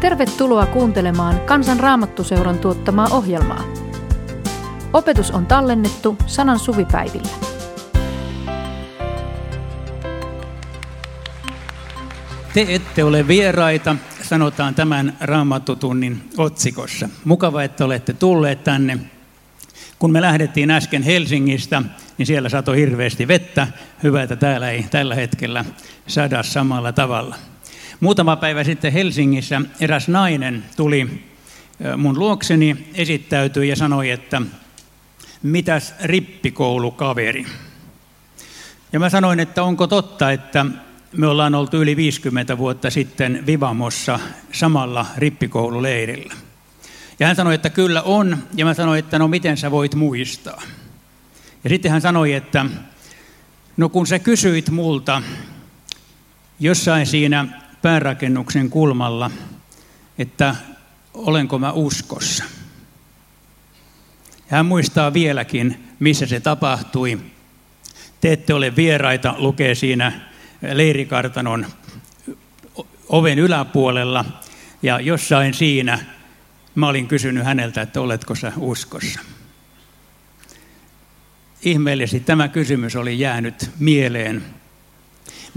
Tervetuloa kuuntelemaan Kansan Raamattuseuran tuottamaa ohjelmaa. Opetus on tallennettu sanan suvipäivillä. Te ette ole vieraita, sanotaan tämän raamattutunnin otsikossa. Mukava, että olette tulleet tänne. Kun me lähdettiin äsken Helsingistä, niin siellä satoi hirveästi vettä. Hyvä, että täällä ei tällä hetkellä sada samalla tavalla. Muutama päivä sitten Helsingissä eräs nainen tuli mun luokseni, esittäytyi ja sanoi, että mitäs rippikoulukaveri. Ja mä sanoin, että onko totta, että me ollaan oltu yli 50 vuotta sitten Vivamossa samalla rippikoululeirillä. Ja hän sanoi, että kyllä on, ja mä sanoin, että no miten sä voit muistaa. Ja sitten hän sanoi, että no kun sä kysyit multa jossain siinä päärakennuksen kulmalla, että olenko mä uskossa. Hän muistaa vieläkin, missä se tapahtui. Te ette ole vieraita, lukee siinä leirikartanon oven yläpuolella. Ja jossain siinä mä olin kysynyt häneltä, että oletko sä uskossa. Ihmeellisesti tämä kysymys oli jäänyt mieleen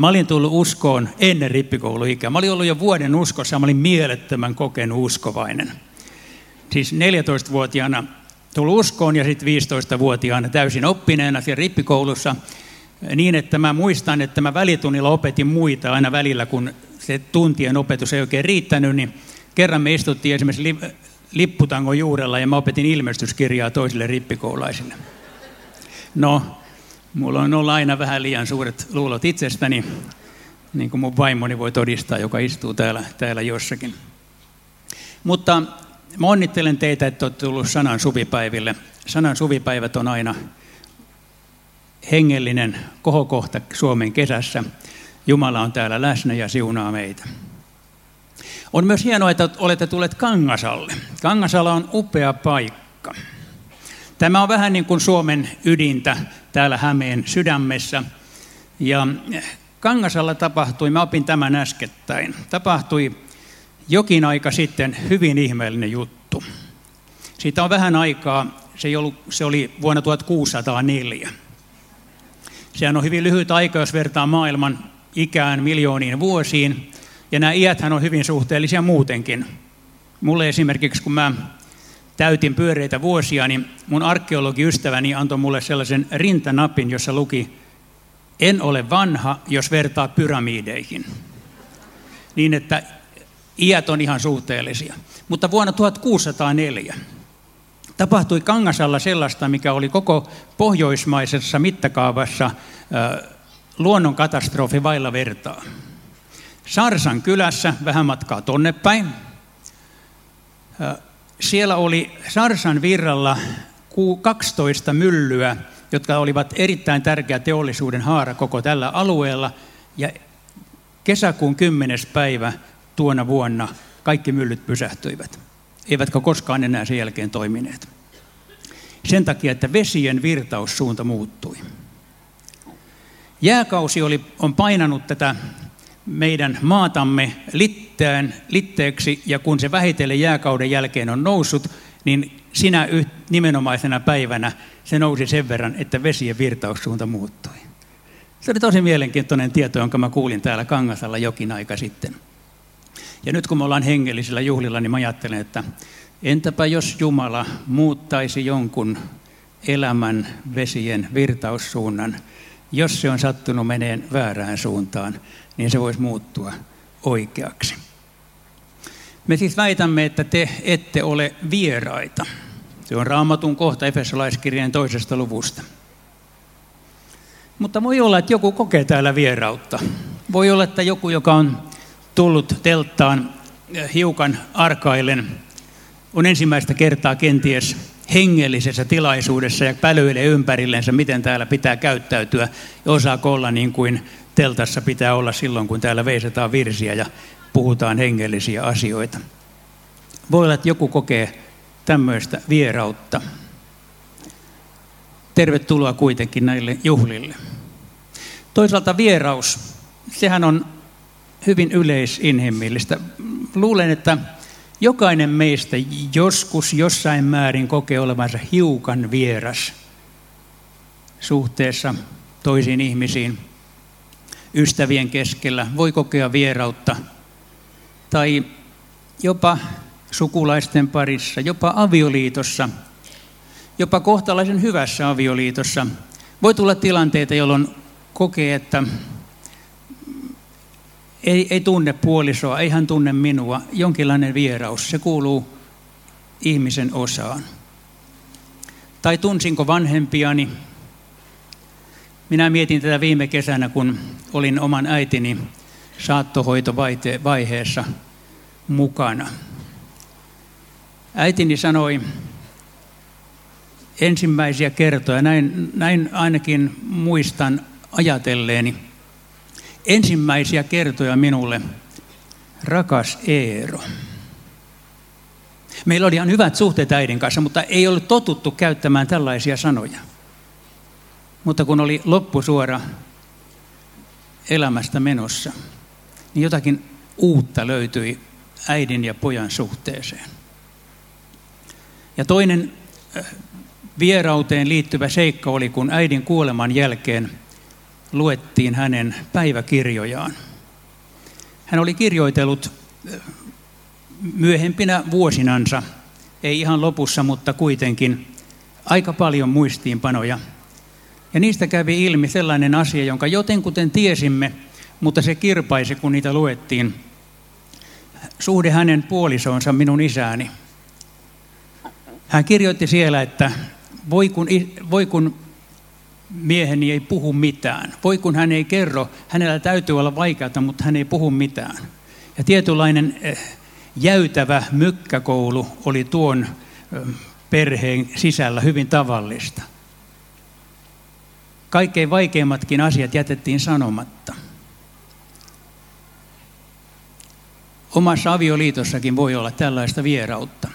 Mä olin tullut uskoon ennen rippikouluikää. Mä olin ollut jo vuoden uskossa ja mä olin mielettömän kokenut uskovainen. Siis 14-vuotiaana tullut uskoon ja sitten 15-vuotiaana täysin oppineena siellä rippikoulussa niin, että mä muistan, että mä välitunnilla opetin muita aina välillä, kun se tuntien opetus ei oikein riittänyt, niin kerran me istuttiin esimerkiksi lipputangon juurella ja mä opetin ilmestyskirjaa toisille rippikoulaisille. No, Mulla on ollut aina vähän liian suuret luulot itsestäni, niin kuin mun vaimoni voi todistaa, joka istuu täällä, täällä jossakin. Mutta mä onnittelen teitä, että olette tullut sanan suvipäiville. Sanan suvipäivät on aina hengellinen kohokohta Suomen kesässä. Jumala on täällä läsnä ja siunaa meitä. On myös hienoa, että olette tulleet Kangasalle. Kangasala on upea paikka. Tämä on vähän niin kuin Suomen ydintä täällä Hämeen sydämessä. Ja Kangasalla tapahtui, mä opin tämän äskettäin, tapahtui jokin aika sitten hyvin ihmeellinen juttu. Siitä on vähän aikaa, se, ei ollut, se oli vuonna 1604. Sehän on hyvin lyhyt aika, jos vertaa maailman ikään miljooniin vuosiin. Ja nämä iäthän on hyvin suhteellisia muutenkin. Mulle esimerkiksi, kun mä täytin pyöreitä vuosia, niin mun arkeologiystäväni antoi mulle sellaisen rintanapin, jossa luki, en ole vanha, jos vertaa pyramideihin. Niin, että iät on ihan suhteellisia. Mutta vuonna 1604 tapahtui Kangasalla sellaista, mikä oli koko pohjoismaisessa mittakaavassa luonnonkatastrofi vailla vertaa. Sarsan kylässä, vähän matkaa tonnepäin, siellä oli Sarsan virralla 12 myllyä, jotka olivat erittäin tärkeä teollisuuden haara koko tällä alueella. Ja kesäkuun 10. päivä tuona vuonna kaikki myllyt pysähtyivät, eivätkä koskaan enää sen jälkeen toimineet. Sen takia, että vesien virtaussuunta muuttui. Jääkausi oli, on painanut tätä meidän maatamme littään, litteeksi, ja kun se vähitellen jääkauden jälkeen on noussut, niin sinä nimenomaisena päivänä se nousi sen verran, että vesien virtaussuunta muuttui. Se oli tosi mielenkiintoinen tieto, jonka mä kuulin täällä Kangasalla jokin aika sitten. Ja nyt kun me ollaan hengellisillä juhlilla, niin mä ajattelen, että entäpä jos Jumala muuttaisi jonkun elämän vesien virtaussuunnan, jos se on sattunut meneen väärään suuntaan, niin se voisi muuttua oikeaksi. Me siis väitämme, että te ette ole vieraita. Se on raamatun kohta Efesolaiskirjeen toisesta luvusta. Mutta voi olla, että joku kokee täällä vierautta. Voi olla, että joku, joka on tullut telttaan hiukan arkailen, on ensimmäistä kertaa kenties hengellisessä tilaisuudessa ja pälyilee ympärillensä, miten täällä pitää käyttäytyä ja osaa olla niin kuin teltassa pitää olla silloin, kun täällä veisataan virsiä ja puhutaan hengellisiä asioita. Voi olla, että joku kokee tämmöistä vierautta. Tervetuloa kuitenkin näille juhlille. Toisaalta vieraus, sehän on hyvin yleisinhimillistä. luulen, että jokainen meistä joskus jossain määrin kokee olevansa hiukan vieras suhteessa toisiin ihmisiin. Ystävien keskellä voi kokea vierautta tai jopa sukulaisten parissa, jopa avioliitossa, jopa kohtalaisen hyvässä avioliitossa. Voi tulla tilanteita, jolloin kokee, että ei, ei tunne puolisoa, ei hän tunne minua, jonkinlainen vieraus, se kuuluu ihmisen osaan. Tai tunsinko vanhempiani? Minä mietin tätä viime kesänä, kun olin oman äitini saattohoitovaiheessa mukana. Äitini sanoi ensimmäisiä kertoja, näin, näin ainakin muistan ajatelleeni, ensimmäisiä kertoja minulle, rakas Eero. Meillä oli ihan hyvät suhteet äidin kanssa, mutta ei ollut totuttu käyttämään tällaisia sanoja. Mutta kun oli loppusuora elämästä menossa, niin jotakin uutta löytyi äidin ja pojan suhteeseen. Ja toinen äh, vierauteen liittyvä seikka oli, kun äidin kuoleman jälkeen luettiin hänen päiväkirjojaan. Hän oli kirjoitellut äh, myöhempinä vuosinansa, ei ihan lopussa, mutta kuitenkin aika paljon muistiinpanoja. Ja niistä kävi ilmi sellainen asia, jonka jotenkuten tiesimme, mutta se kirpaisi, kun niitä luettiin. Suhde hänen puolisoonsa, minun isääni. Hän kirjoitti siellä, että voi kun, voi kun mieheni ei puhu mitään, voi kun hän ei kerro, hänellä täytyy olla vaikeata, mutta hän ei puhu mitään. Ja tietynlainen eh, jäytävä mykkäkoulu oli tuon eh, perheen sisällä hyvin tavallista. Kaikkein vaikeimmatkin asiat jätettiin sanomatta. Omassa avioliitossakin voi olla tällaista vierautta.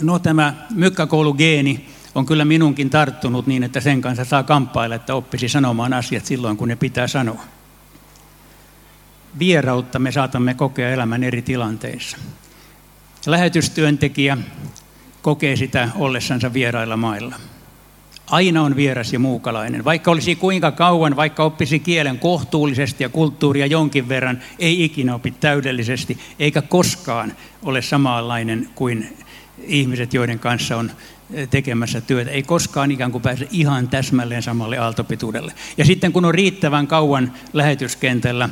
No tämä mykkäkoulugeeni on kyllä minunkin tarttunut niin, että sen kanssa saa kamppailla, että oppisi sanomaan asiat silloin, kun ne pitää sanoa. Vierautta me saatamme kokea elämän eri tilanteissa. Lähetystyöntekijä kokee sitä ollessansa vierailla mailla. Aina on vieras ja muukalainen. Vaikka olisi kuinka kauan, vaikka oppisi kielen kohtuullisesti ja kulttuuria jonkin verran, ei ikinä opi täydellisesti, eikä koskaan ole samanlainen kuin ihmiset, joiden kanssa on eh, tekemässä työtä. Ei koskaan ikään kuin pääse ihan täsmälleen samalle aaltopituudelle. Ja sitten kun on riittävän kauan lähetyskentällä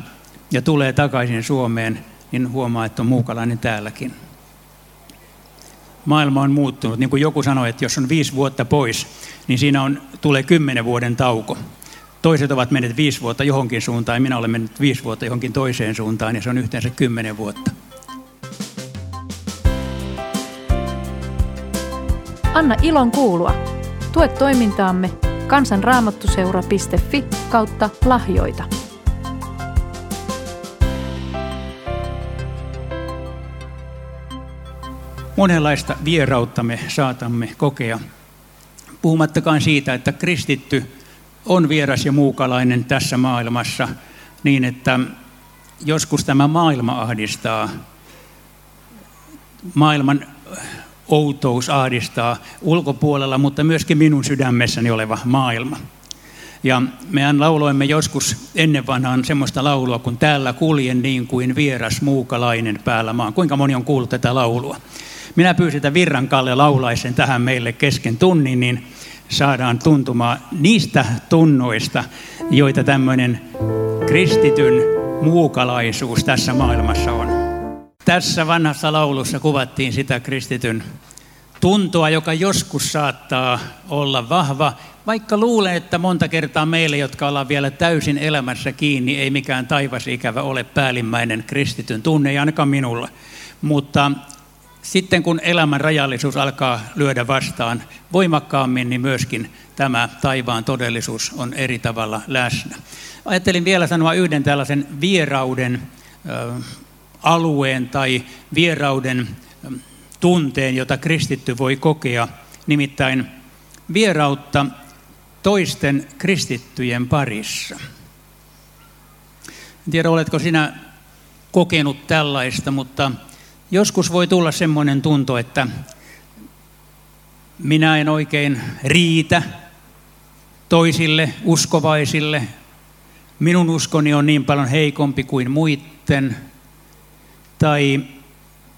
ja tulee takaisin Suomeen, niin huomaa, että on muukalainen täälläkin. Maailma on muuttunut. Niin kuin joku sanoi, että jos on viisi vuotta pois, niin siinä on, tulee kymmenen vuoden tauko. Toiset ovat menneet viisi vuotta johonkin suuntaan ja minä olen mennyt viisi vuotta johonkin toiseen suuntaan ja se on yhteensä kymmenen vuotta. Anna ilon kuulua. Tue toimintaamme kansanraamattuseura.fi kautta lahjoita. Monenlaista vierautta me saatamme kokea. Puhumattakaan siitä, että kristitty on vieras ja muukalainen tässä maailmassa niin, että joskus tämä maailma ahdistaa. Maailman outous ahdistaa ulkopuolella, mutta myöskin minun sydämessäni oleva maailma. Ja mehän lauloimme joskus ennen vanhaan semmoista laulua, kun täällä kuljen niin kuin vieras muukalainen päällä maan. Kuinka moni on kuullut tätä laulua? Minä pyysin, että Virran Kalle laulaisen tähän meille kesken tunnin, niin saadaan tuntumaan niistä tunnoista, joita tämmöinen kristityn muukalaisuus tässä maailmassa on. Tässä vanhassa laulussa kuvattiin sitä kristityn tuntoa, joka joskus saattaa olla vahva, vaikka luulee, että monta kertaa meille, jotka ollaan vielä täysin elämässä kiinni, ei mikään taivasikävä ole päällimmäinen kristityn tunne, ei ainakaan minulla. Mutta sitten kun elämän rajallisuus alkaa lyödä vastaan voimakkaammin, niin myöskin tämä taivaan todellisuus on eri tavalla läsnä. Ajattelin vielä sanoa yhden tällaisen vierauden alueen tai vierauden tunteen, jota kristitty voi kokea, nimittäin vierautta toisten kristittyjen parissa. En tiedä, oletko sinä kokenut tällaista, mutta joskus voi tulla semmoinen tunto, että minä en oikein riitä toisille uskovaisille. Minun uskoni on niin paljon heikompi kuin muiden. Tai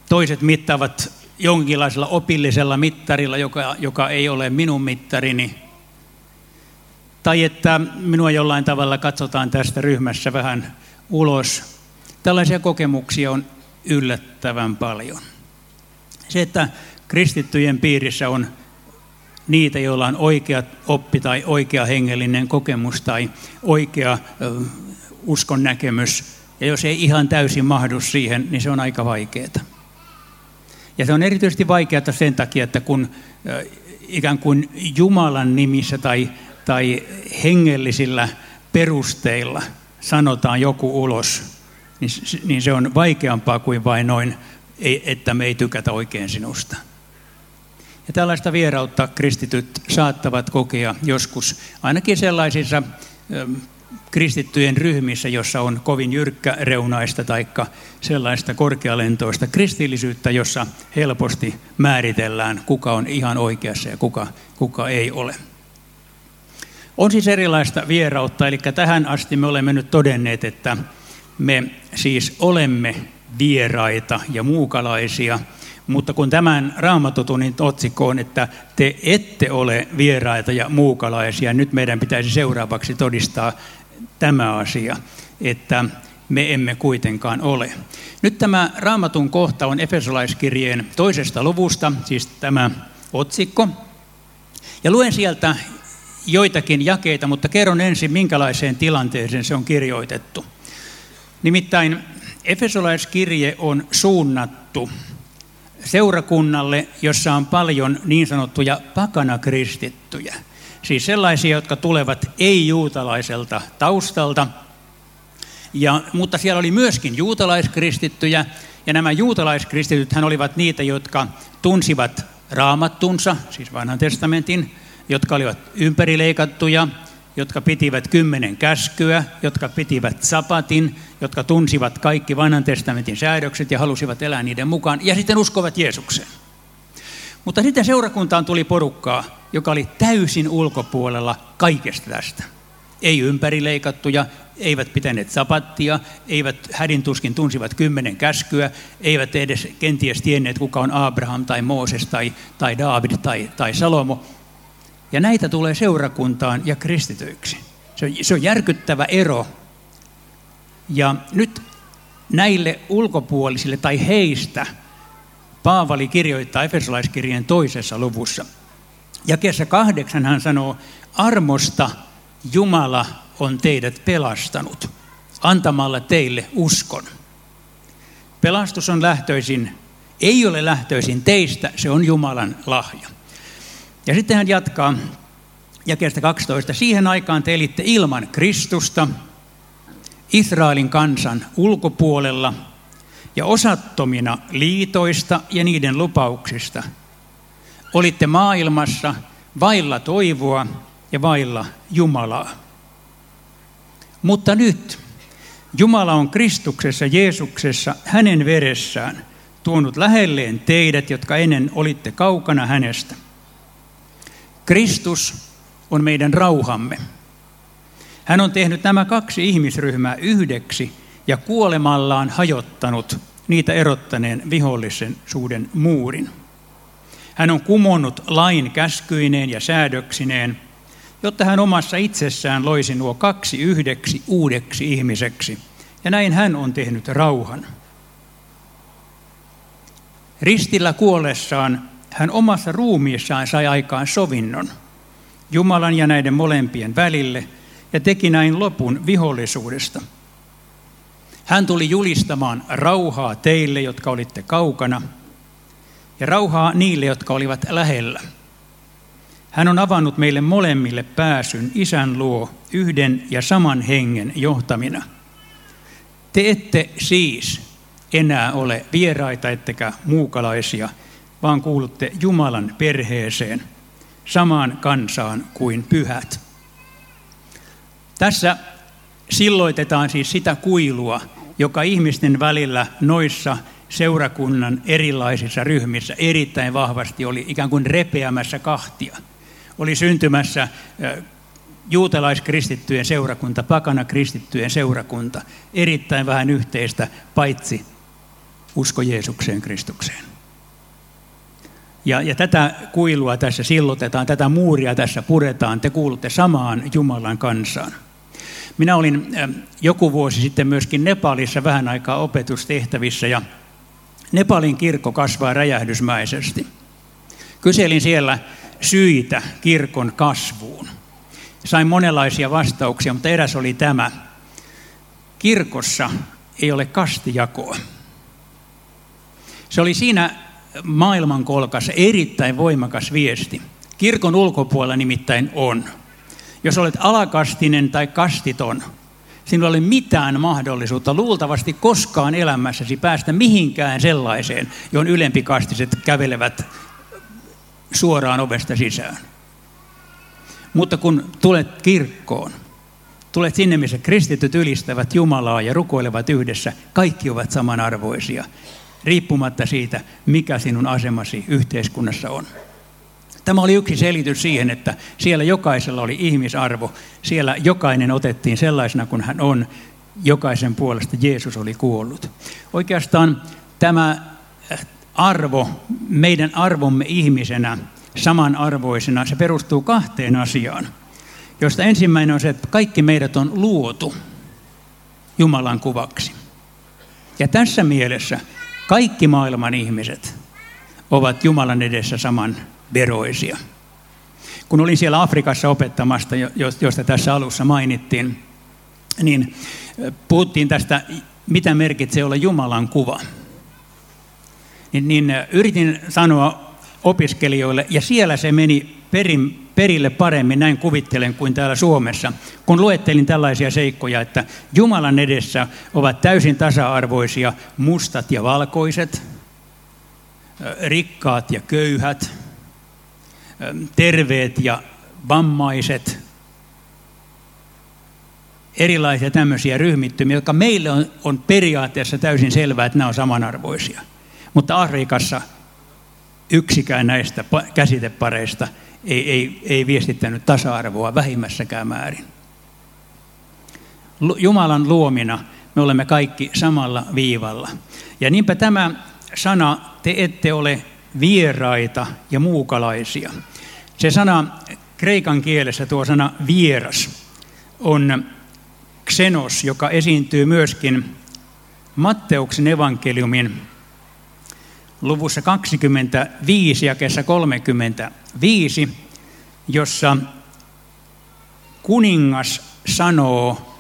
toiset mittaavat jonkinlaisella opillisella mittarilla, joka, joka ei ole minun mittarini. Tai että minua jollain tavalla katsotaan tästä ryhmässä vähän ulos. Tällaisia kokemuksia on yllättävän paljon. Se, että kristittyjen piirissä on niitä, joilla on oikea oppi tai oikea hengellinen kokemus tai oikea uskon näkemys, ja jos ei ihan täysin mahdu siihen, niin se on aika vaikeaa. Ja se on erityisesti vaikeaa sen takia, että kun ikään kuin Jumalan nimissä tai, tai hengellisillä perusteilla sanotaan joku ulos, niin, niin se on vaikeampaa kuin vain noin, että me ei tykätä oikein sinusta. Ja tällaista vierautta kristityt saattavat kokea joskus, ainakin sellaisissa kristittyjen ryhmissä, jossa on kovin jyrkkä reunaista tai sellaista korkealentoista kristillisyyttä, jossa helposti määritellään, kuka on ihan oikeassa ja kuka, kuka ei ole. On siis erilaista vierautta, eli tähän asti me olemme nyt todenneet, että me siis olemme vieraita ja muukalaisia, mutta kun tämän raamatutunin otsikko on, että te ette ole vieraita ja muukalaisia, nyt meidän pitäisi seuraavaksi todistaa tämä asia, että me emme kuitenkaan ole. Nyt tämä raamatun kohta on Efesolaiskirjeen toisesta luvusta, siis tämä otsikko. Ja luen sieltä joitakin jakeita, mutta kerron ensin, minkälaiseen tilanteeseen se on kirjoitettu. Nimittäin Efesolaiskirje on suunnattu seurakunnalle, jossa on paljon niin sanottuja pakanakristittyjä. Siis sellaisia, jotka tulevat ei-juutalaiselta taustalta. Ja, mutta siellä oli myöskin juutalaiskristittyjä, ja nämä juutalaiskristitythän olivat niitä, jotka tunsivat raamattunsa, siis vanhan testamentin, jotka olivat ympärileikattuja, jotka pitivät kymmenen käskyä, jotka pitivät sapatin, jotka tunsivat kaikki vanhan testamentin säädökset ja halusivat elää niiden mukaan, ja sitten uskovat Jeesukseen. Mutta sitten seurakuntaan tuli porukkaa, joka oli täysin ulkopuolella kaikesta tästä. Ei ympärileikattuja, eivät pitäneet sapattia, eivät hädintuskin tunsivat kymmenen käskyä, eivät edes kenties tienneet, kuka on Abraham tai Mooses tai, tai David tai, tai Salomo. Ja näitä tulee seurakuntaan ja kristityiksi. Se on, se on järkyttävä ero. Ja nyt näille ulkopuolisille tai heistä Paavali kirjoittaa Efesolaiskirjeen toisessa luvussa. Jakeessa kahdeksan hän sanoo, armosta Jumala on teidät pelastanut antamalla teille uskon. Pelastus on lähtöisin, ei ole lähtöisin teistä, se on Jumalan lahja. Ja sitten hän jatkaa jakeesta 12. Siihen aikaan te elitte ilman Kristusta, Israelin kansan ulkopuolella ja osattomina liitoista ja niiden lupauksista. Olitte maailmassa vailla toivoa ja vailla Jumalaa. Mutta nyt Jumala on Kristuksessa Jeesuksessa hänen veressään tuonut lähelleen teidät, jotka ennen olitte kaukana hänestä. Kristus on meidän rauhamme. Hän on tehnyt nämä kaksi ihmisryhmää yhdeksi ja kuolemallaan hajottanut niitä erottaneen vihollisen suuden muurin. Hän on kumonnut lain käskyineen ja säädöksineen, jotta hän omassa itsessään loisi nuo kaksi yhdeksi uudeksi ihmiseksi. Ja näin hän on tehnyt rauhan. Ristillä kuollessaan hän omassa ruumiissaan sai aikaan sovinnon Jumalan ja näiden molempien välille ja teki näin lopun vihollisuudesta. Hän tuli julistamaan rauhaa teille, jotka olitte kaukana, ja rauhaa niille, jotka olivat lähellä. Hän on avannut meille molemmille pääsyn isän luo yhden ja saman hengen johtamina. Te ette siis enää ole vieraita ettekä muukalaisia – vaan kuulutte Jumalan perheeseen, samaan kansaan kuin pyhät. Tässä silloitetaan siis sitä kuilua, joka ihmisten välillä noissa seurakunnan erilaisissa ryhmissä erittäin vahvasti oli ikään kuin repeämässä kahtia. Oli syntymässä juutalaiskristittyjen seurakunta, pakana kristittyjen seurakunta, erittäin vähän yhteistä, paitsi usko Jeesukseen Kristukseen. Ja, ja tätä kuilua tässä sillotetaan, tätä muuria tässä puretaan, te kuulutte samaan Jumalan kansaan. Minä olin joku vuosi sitten myöskin Nepalissa vähän aikaa opetustehtävissä ja Nepalin kirkko kasvaa räjähdysmäisesti. Kyselin siellä syitä kirkon kasvuun. Sain monenlaisia vastauksia, mutta eräs oli tämä. Kirkossa ei ole kastijakoa. Se oli siinä maailmankolkassa erittäin voimakas viesti. Kirkon ulkopuolella nimittäin on. Jos olet alakastinen tai kastiton, sinulla ei ole mitään mahdollisuutta luultavasti koskaan elämässäsi päästä mihinkään sellaiseen, johon ylempikastiset kävelevät suoraan ovesta sisään. Mutta kun tulet kirkkoon, tulet sinne, missä kristityt ylistävät Jumalaa ja rukoilevat yhdessä, kaikki ovat samanarvoisia, riippumatta siitä, mikä sinun asemasi yhteiskunnassa on. Tämä oli yksi selitys siihen, että siellä jokaisella oli ihmisarvo. Siellä jokainen otettiin sellaisena kuin hän on. Jokaisen puolesta Jeesus oli kuollut. Oikeastaan tämä arvo, meidän arvomme ihmisenä, samanarvoisena, se perustuu kahteen asiaan. Josta ensimmäinen on se, että kaikki meidät on luotu Jumalan kuvaksi. Ja tässä mielessä kaikki maailman ihmiset ovat Jumalan edessä saman veroisia. Kun olin siellä Afrikassa opettamasta, josta tässä alussa mainittiin, niin puhuttiin tästä, mitä merkitsee olla Jumalan kuva. Niin, niin yritin sanoa opiskelijoille, ja siellä se meni perin, perille paremmin, näin kuvittelen, kuin täällä Suomessa, kun luettelin tällaisia seikkoja, että Jumalan edessä ovat täysin tasa-arvoisia mustat ja valkoiset, rikkaat ja köyhät, terveet ja vammaiset, erilaisia tämmöisiä ryhmittymiä, jotka meille on, on periaatteessa täysin selvää, että nämä on samanarvoisia. Mutta Afrikassa yksikään näistä käsitepareista ei, ei, ei viestittänyt tasa-arvoa vähimmässäkään määrin. Jumalan luomina me olemme kaikki samalla viivalla. Ja niinpä tämä sana, te ette ole vieraita ja muukalaisia. Se sana kreikan kielessä, tuo sana vieras, on xenos, joka esiintyy myöskin Matteuksen evankeliumin luvussa 25 ja kesä 35, jossa kuningas sanoo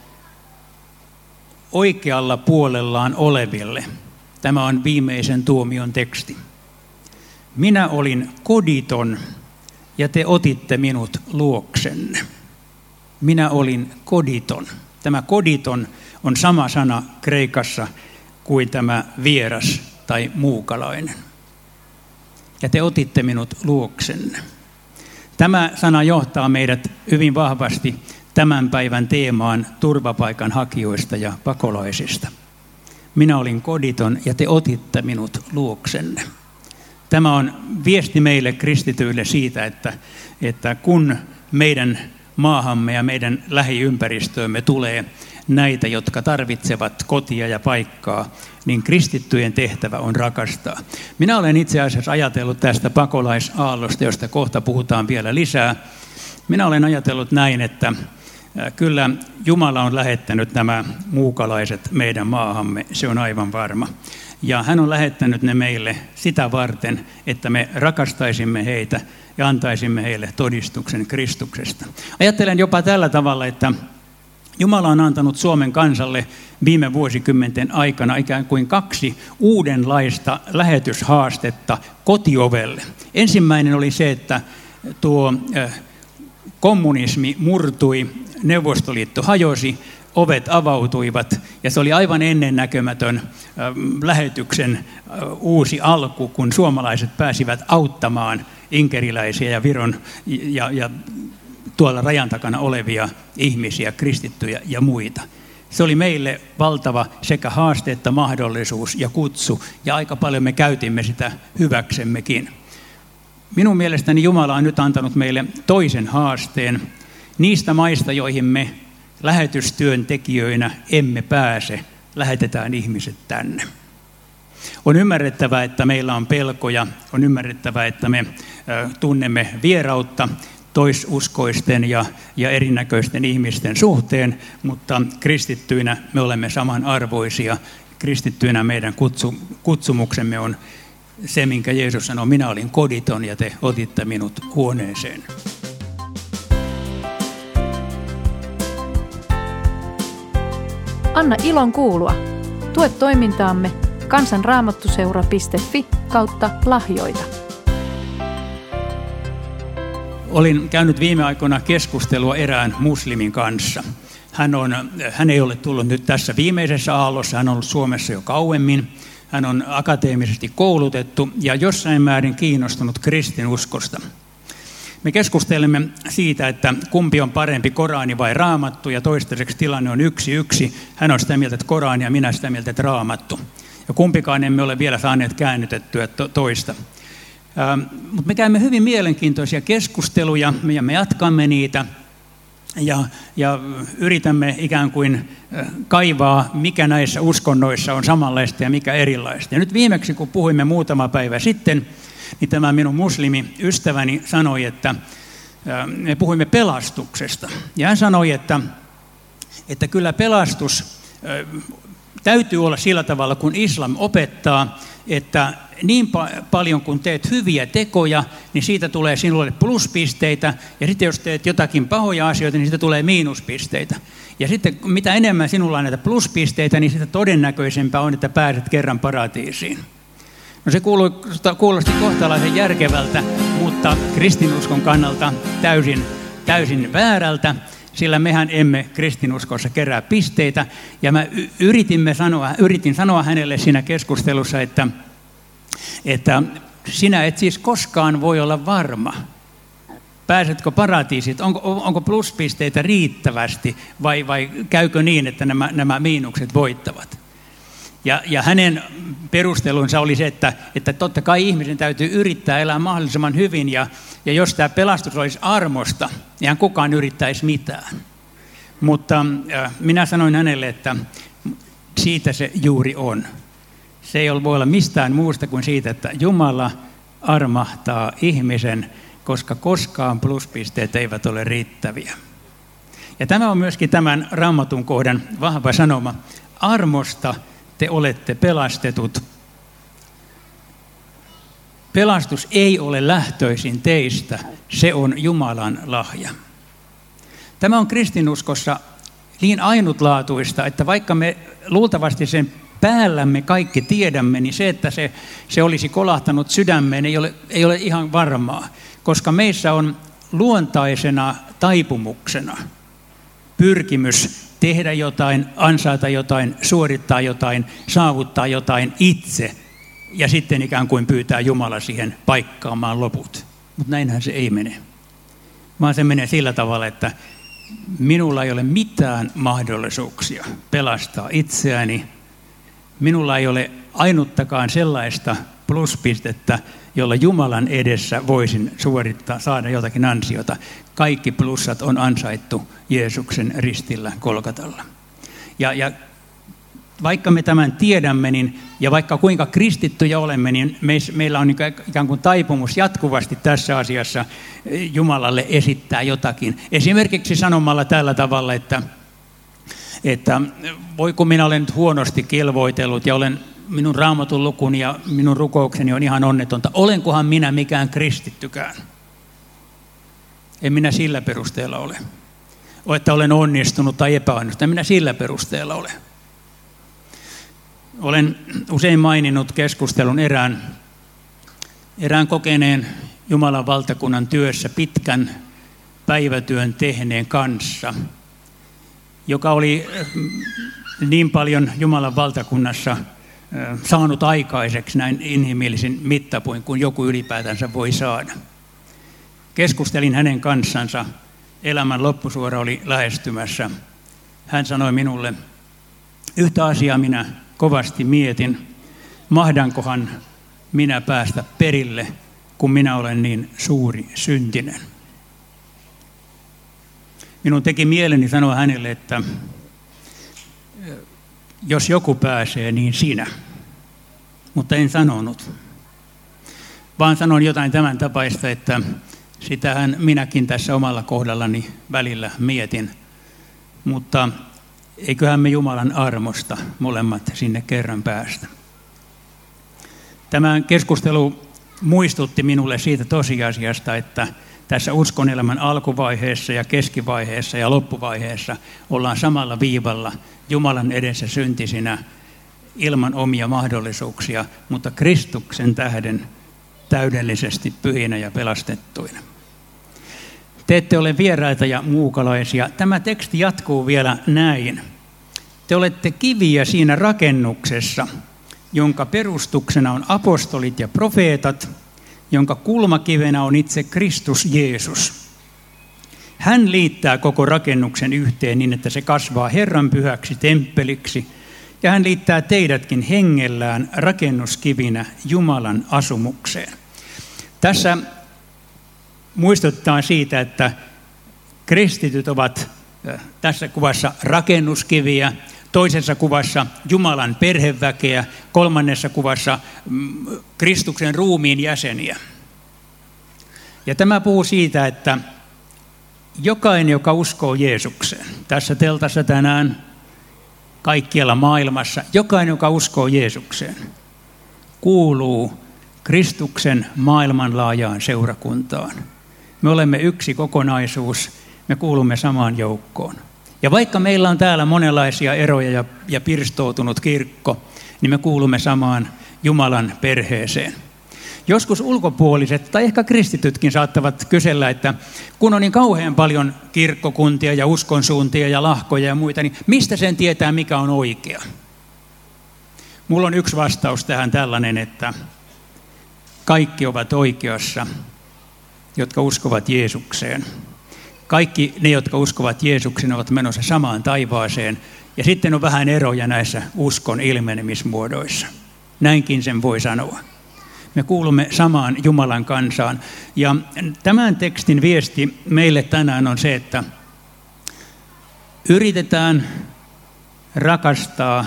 oikealla puolellaan oleville. Tämä on viimeisen tuomion teksti. Minä olin koditon ja te otitte minut luoksenne. Minä olin koditon. Tämä koditon on sama sana Kreikassa kuin tämä vieras tai muukalainen. Ja te otitte minut luoksenne. Tämä sana johtaa meidät hyvin vahvasti tämän päivän teemaan turvapaikan hakijoista ja pakolaisista. Minä olin koditon ja te otitte minut luoksenne. Tämä on viesti meille kristityille siitä, että, että kun meidän maahamme ja meidän lähiympäristöömme tulee näitä, jotka tarvitsevat kotia ja paikkaa, niin kristittyjen tehtävä on rakastaa. Minä olen itse asiassa ajatellut tästä pakolaisaallosta, josta kohta puhutaan vielä lisää. Minä olen ajatellut näin, että kyllä Jumala on lähettänyt nämä muukalaiset meidän maahamme, se on aivan varma. Ja hän on lähettänyt ne meille sitä varten, että me rakastaisimme heitä ja antaisimme heille todistuksen Kristuksesta. Ajattelen jopa tällä tavalla, että Jumala on antanut Suomen kansalle viime vuosikymmenten aikana ikään kuin kaksi uudenlaista lähetyshaastetta kotiovelle. Ensimmäinen oli se, että tuo kommunismi murtui, Neuvostoliitto hajosi, ovet avautuivat ja se oli aivan ennennäkemätön lähetyksen uusi alku, kun suomalaiset pääsivät auttamaan inkeriläisiä ja Viron ja, ja tuolla rajan takana olevia ihmisiä, kristittyjä ja muita. Se oli meille valtava sekä haaste että mahdollisuus ja kutsu, ja aika paljon me käytimme sitä hyväksemmekin. Minun mielestäni Jumala on nyt antanut meille toisen haasteen niistä maista, joihin me lähetystyöntekijöinä emme pääse, lähetetään ihmiset tänne. On ymmärrettävä, että meillä on pelkoja, on ymmärrettävä, että me tunnemme vierautta toisuskoisten ja, ja erinäköisten ihmisten suhteen, mutta kristittyinä me olemme samanarvoisia. Kristittyinä meidän kutsu, kutsumuksemme on se, minkä Jeesus sanoi, minä olin koditon ja te otitte minut huoneeseen. Anna ilon kuulua. Tue toimintaamme kansanraamattuseura.fi kautta lahjoita. Olin käynyt viime aikoina keskustelua erään muslimin kanssa. Hän, on, hän ei ole tullut nyt tässä viimeisessä aallossa, hän on ollut Suomessa jo kauemmin. Hän on akateemisesti koulutettu ja jossain määrin kiinnostunut kristinuskosta. Me keskustelemme siitä, että kumpi on parempi, Korani vai Raamattu, ja toistaiseksi tilanne on yksi yksi. Hän on sitä mieltä, että Korani ja minä sitä mieltä, että Raamattu. Ja kumpikaan emme ole vielä saaneet käännytettyä toista. Ähm, Mutta me käymme hyvin mielenkiintoisia keskusteluja ja me jatkamme niitä ja, ja yritämme ikään kuin äh, kaivaa, mikä näissä uskonnoissa on samanlaista ja mikä erilaista. Ja nyt viimeksi, kun puhuimme muutama päivä sitten, niin tämä minun muslimi ystäväni sanoi, että me puhuimme pelastuksesta. Ja hän sanoi, että, että kyllä pelastus täytyy olla sillä tavalla, kun islam opettaa, että niin pa- paljon kun teet hyviä tekoja, niin siitä tulee sinulle pluspisteitä, ja sitten jos teet jotakin pahoja asioita, niin siitä tulee miinuspisteitä. Ja sitten mitä enemmän sinulla on näitä pluspisteitä, niin sitä todennäköisempää on, että pääset kerran paratiisiin. No se kuulosti kohtalaisen järkevältä, mutta kristinuskon kannalta täysin, täysin väärältä sillä mehän emme kristinuskossa kerää pisteitä. Ja mä yritimme sanoa, yritin sanoa hänelle siinä keskustelussa, että, että sinä et siis koskaan voi olla varma, pääsetkö paratiisit, onko, onko pluspisteitä riittävästi vai, vai käykö niin, että nämä, nämä miinukset voittavat. Ja, ja hänen perustelunsa oli se, että, että totta kai ihmisen täytyy yrittää elää mahdollisimman hyvin, ja, ja jos tämä pelastus olisi armosta, niin hän kukaan yrittäisi mitään. Mutta äh, minä sanoin hänelle, että siitä se juuri on. Se ei voi olla mistään muusta kuin siitä, että Jumala armahtaa ihmisen, koska koskaan pluspisteet eivät ole riittäviä. Ja tämä on myöskin tämän raamatun kohdan vahva sanoma. Armosta te olette pelastetut. Pelastus ei ole lähtöisin teistä, se on Jumalan lahja. Tämä on kristinuskossa niin ainutlaatuista, että vaikka me luultavasti sen päällämme kaikki tiedämme, niin se, että se, se olisi kolahtanut sydämeen, ei ole, ei ole ihan varmaa, koska meissä on luontaisena taipumuksena pyrkimys tehdä jotain, ansaita jotain, suorittaa jotain, saavuttaa jotain itse ja sitten ikään kuin pyytää Jumala siihen paikkaamaan loput. Mutta näinhän se ei mene. Vaan se menee sillä tavalla, että minulla ei ole mitään mahdollisuuksia pelastaa itseäni. Minulla ei ole ainuttakaan sellaista pluspistettä, jolla Jumalan edessä voisin suorittaa, saada jotakin ansiota. Kaikki plussat on ansaittu Jeesuksen ristillä Kolkatalla. Ja, ja vaikka me tämän tiedämme, niin, ja vaikka kuinka kristittyjä olemme, niin meillä on ikään kuin taipumus jatkuvasti tässä asiassa Jumalalle esittää jotakin. Esimerkiksi sanomalla tällä tavalla, että, että voiko minä olen nyt huonosti kilvoitellut ja olen minun raamatun lukuni ja minun rukoukseni on ihan onnetonta. Olenkohan minä mikään kristittykään? En minä sillä perusteella ole. O, että olen onnistunut tai epäonnistunut. En minä sillä perusteella ole. Olen usein maininnut keskustelun erään, erään kokeneen Jumalan valtakunnan työssä pitkän päivätyön tehneen kanssa, joka oli niin paljon Jumalan valtakunnassa – saanut aikaiseksi näin inhimillisin mittapuin kuin joku ylipäätänsä voi saada. Keskustelin hänen kanssansa. Elämän loppusuora oli lähestymässä. Hän sanoi minulle, Yhtä asiaa minä kovasti mietin, mahdankohan minä päästä perille, kun minä olen niin suuri syntinen. Minun teki mieleni sanoa hänelle, että jos joku pääsee, niin sinä. Mutta en sanonut, vaan sanon jotain tämän tapaista, että sitähän minäkin tässä omalla kohdallani välillä mietin. Mutta eiköhän me Jumalan armosta molemmat sinne kerran päästä. Tämä keskustelu muistutti minulle siitä tosiasiasta, että tässä uskonelämän alkuvaiheessa ja keskivaiheessa ja loppuvaiheessa ollaan samalla viivalla Jumalan edessä syntisinä ilman omia mahdollisuuksia, mutta Kristuksen tähden täydellisesti pyhinä ja pelastettuina. Te ette ole vieraita ja muukalaisia. Tämä teksti jatkuu vielä näin. Te olette kiviä siinä rakennuksessa, jonka perustuksena on apostolit ja profeetat, jonka kulmakivenä on itse Kristus Jeesus. Hän liittää koko rakennuksen yhteen niin, että se kasvaa Herran pyhäksi temppeliksi, ja hän liittää teidätkin hengellään rakennuskivinä Jumalan asumukseen. Tässä muistuttaa siitä, että kristityt ovat tässä kuvassa rakennuskiviä, toisessa kuvassa Jumalan perheväkeä, kolmannessa kuvassa mm, Kristuksen ruumiin jäseniä. Ja tämä puhuu siitä, että jokainen, joka uskoo Jeesukseen, tässä teltassa tänään, kaikkialla maailmassa, jokainen, joka uskoo Jeesukseen, kuuluu Kristuksen maailmanlaajaan seurakuntaan. Me olemme yksi kokonaisuus, me kuulumme samaan joukkoon. Ja vaikka meillä on täällä monenlaisia eroja ja, ja pirstoutunut kirkko, niin me kuulumme samaan Jumalan perheeseen. Joskus ulkopuoliset tai ehkä kristitytkin saattavat kysellä, että kun on niin kauhean paljon kirkkokuntia ja uskonsuuntia ja lahkoja ja muita, niin mistä sen tietää, mikä on oikea? Mulla on yksi vastaus tähän tällainen, että kaikki ovat oikeassa, jotka uskovat Jeesukseen. Kaikki ne, jotka uskovat Jeesuksen, ovat menossa samaan taivaaseen. Ja sitten on vähän eroja näissä uskon ilmenemismuodoissa. Näinkin sen voi sanoa. Me kuulumme samaan Jumalan kansaan. Ja tämän tekstin viesti meille tänään on se, että yritetään rakastaa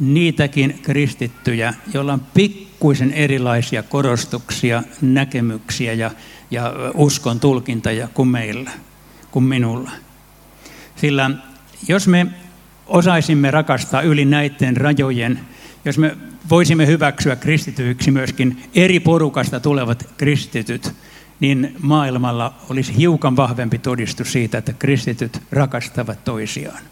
niitäkin kristittyjä, joilla on pikkuisen erilaisia korostuksia, näkemyksiä ja, ja uskon tulkintoja kuin meillä, kuin minulla. Sillä jos me osaisimme rakastaa yli näiden rajojen, jos me voisimme hyväksyä kristityiksi myöskin eri porukasta tulevat kristityt, niin maailmalla olisi hiukan vahvempi todistus siitä, että kristityt rakastavat toisiaan.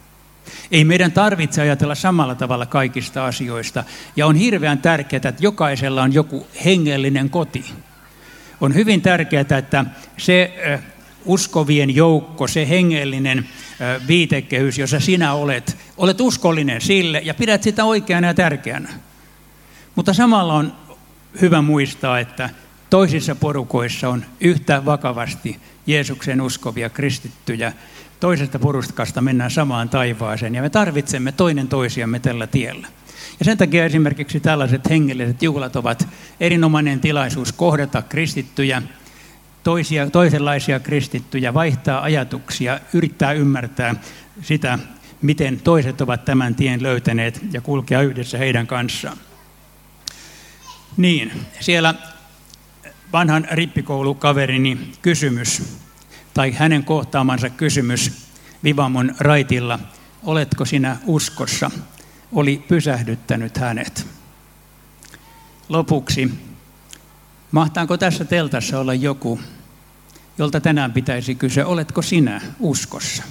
Ei meidän tarvitse ajatella samalla tavalla kaikista asioista. Ja on hirveän tärkeää, että jokaisella on joku hengellinen koti. On hyvin tärkeää, että se uskovien joukko, se hengellinen viitekehys, jossa sinä olet, olet uskollinen sille ja pidät sitä oikeana ja tärkeänä. Mutta samalla on hyvä muistaa, että toisissa porukoissa on yhtä vakavasti Jeesuksen uskovia kristittyjä. Toisesta porukasta mennään samaan taivaaseen ja me tarvitsemme toinen toisiamme tällä tiellä. Ja sen takia esimerkiksi tällaiset hengelliset juhlat ovat erinomainen tilaisuus kohdata kristittyjä, toisia, toisenlaisia kristittyjä, vaihtaa ajatuksia, yrittää ymmärtää sitä, miten toiset ovat tämän tien löytäneet ja kulkea yhdessä heidän kanssaan. Niin, siellä vanhan rippikoulukaverini kysymys, tai hänen kohtaamansa kysymys Vivamon raitilla, oletko sinä uskossa, oli pysähdyttänyt hänet. Lopuksi, mahtaako tässä teltassa olla joku, jolta tänään pitäisi kysyä, oletko sinä uskossa?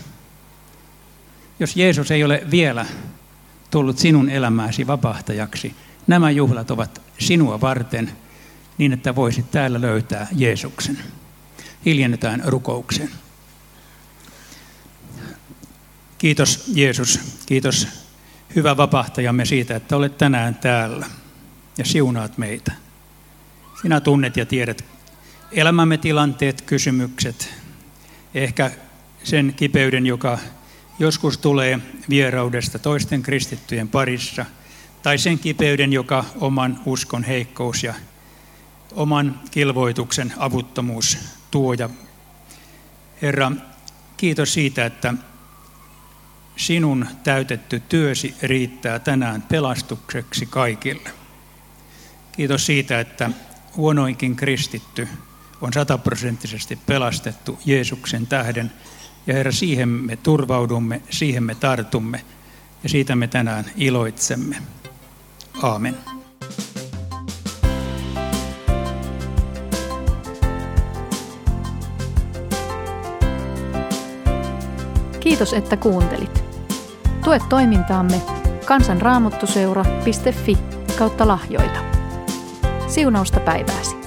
Jos Jeesus ei ole vielä tullut sinun elämääsi vapahtajaksi, nämä juhlat ovat sinua varten, niin että voisit täällä löytää Jeesuksen. Hiljennetään rukoukseen. Kiitos Jeesus, kiitos hyvä vapahtajamme siitä, että olet tänään täällä ja siunaat meitä. Sinä tunnet ja tiedät elämämme tilanteet, kysymykset, ehkä sen kipeyden, joka Joskus tulee vieraudesta toisten kristittyjen parissa tai sen kipeyden, joka oman uskon heikkous ja oman kilvoituksen avuttomuus tuo. Ja Herra, kiitos siitä, että sinun täytetty työsi riittää tänään pelastukseksi kaikille. Kiitos siitä, että huonoinkin kristitty on sataprosenttisesti pelastettu Jeesuksen tähden. Ja Herra, siihen me turvaudumme, siihen me tartumme ja siitä me tänään iloitsemme. Aamen. Kiitos, että kuuntelit. Tue toimintaamme kansanraamottuseura.fi kautta lahjoita. Siunausta päivääsi.